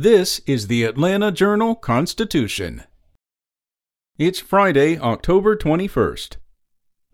This is the Atlanta Journal Constitution. It's Friday, October 21st.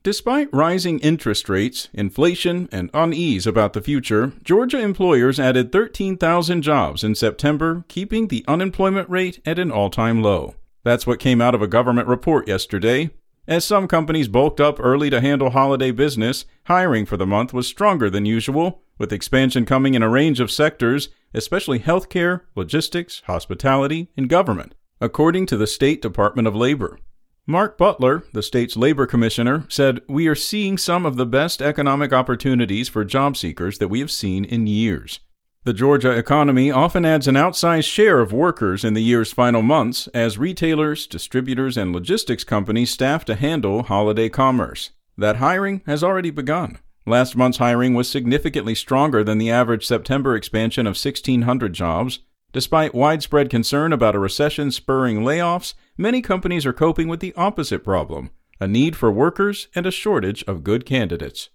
Despite rising interest rates, inflation, and unease about the future, Georgia employers added 13,000 jobs in September, keeping the unemployment rate at an all time low. That's what came out of a government report yesterday. As some companies bulked up early to handle holiday business, hiring for the month was stronger than usual, with expansion coming in a range of sectors, especially healthcare, logistics, hospitality, and government, according to the State Department of Labor. Mark Butler, the state's labor commissioner, said, We are seeing some of the best economic opportunities for job seekers that we have seen in years. The Georgia economy often adds an outsized share of workers in the year's final months as retailers, distributors, and logistics companies staff to handle holiday commerce. That hiring has already begun. Last month's hiring was significantly stronger than the average September expansion of 1,600 jobs. Despite widespread concern about a recession spurring layoffs, many companies are coping with the opposite problem a need for workers and a shortage of good candidates.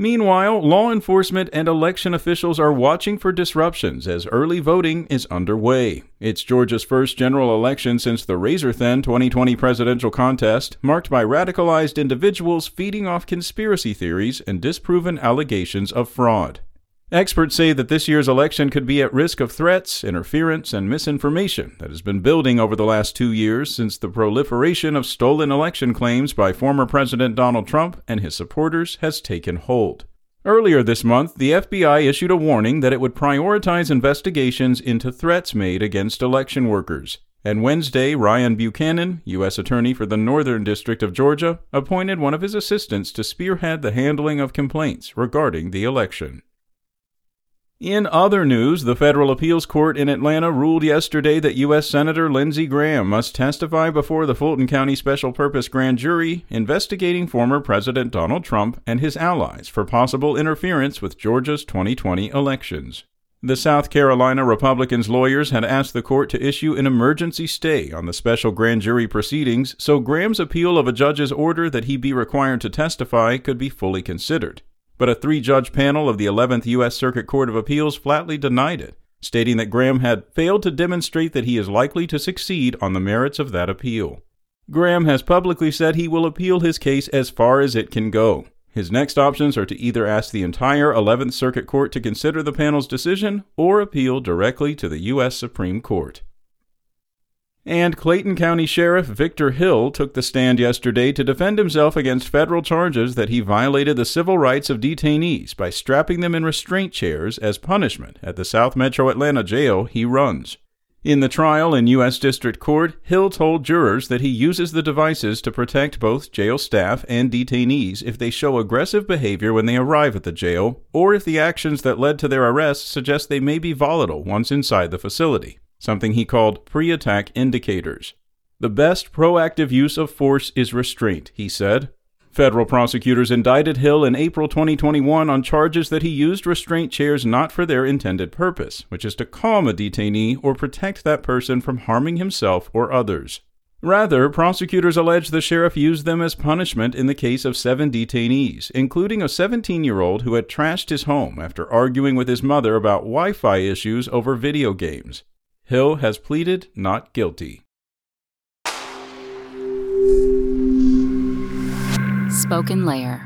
Meanwhile, law enforcement and election officials are watching for disruptions as early voting is underway. It's Georgia's first general election since the razor thin 2020 presidential contest, marked by radicalized individuals feeding off conspiracy theories and disproven allegations of fraud. Experts say that this year's election could be at risk of threats, interference, and misinformation that has been building over the last two years since the proliferation of stolen election claims by former President Donald Trump and his supporters has taken hold. Earlier this month, the FBI issued a warning that it would prioritize investigations into threats made against election workers. And Wednesday, Ryan Buchanan, U.S. Attorney for the Northern District of Georgia, appointed one of his assistants to spearhead the handling of complaints regarding the election. In other news, the federal appeals court in Atlanta ruled yesterday that U.S. Senator Lindsey Graham must testify before the Fulton County Special Purpose Grand Jury investigating former President Donald Trump and his allies for possible interference with Georgia's 2020 elections. The South Carolina Republicans' lawyers had asked the court to issue an emergency stay on the special grand jury proceedings so Graham's appeal of a judge's order that he be required to testify could be fully considered but a three judge panel of the 11th U.S. Circuit Court of Appeals flatly denied it, stating that Graham had failed to demonstrate that he is likely to succeed on the merits of that appeal. Graham has publicly said he will appeal his case as far as it can go. His next options are to either ask the entire 11th Circuit Court to consider the panel's decision or appeal directly to the U.S. Supreme Court. And Clayton County Sheriff Victor Hill took the stand yesterday to defend himself against federal charges that he violated the civil rights of detainees by strapping them in restraint chairs as punishment at the South Metro Atlanta jail he runs. In the trial in U.S. District Court, Hill told jurors that he uses the devices to protect both jail staff and detainees if they show aggressive behavior when they arrive at the jail, or if the actions that led to their arrest suggest they may be volatile once inside the facility something he called pre attack indicators. The best proactive use of force is restraint, he said. Federal prosecutors indicted Hill in April 2021 on charges that he used restraint chairs not for their intended purpose, which is to calm a detainee or protect that person from harming himself or others. Rather, prosecutors allege the sheriff used them as punishment in the case of seven detainees, including a 17 year old who had trashed his home after arguing with his mother about Wi Fi issues over video games. Hill has pleaded not guilty. Spoken Layer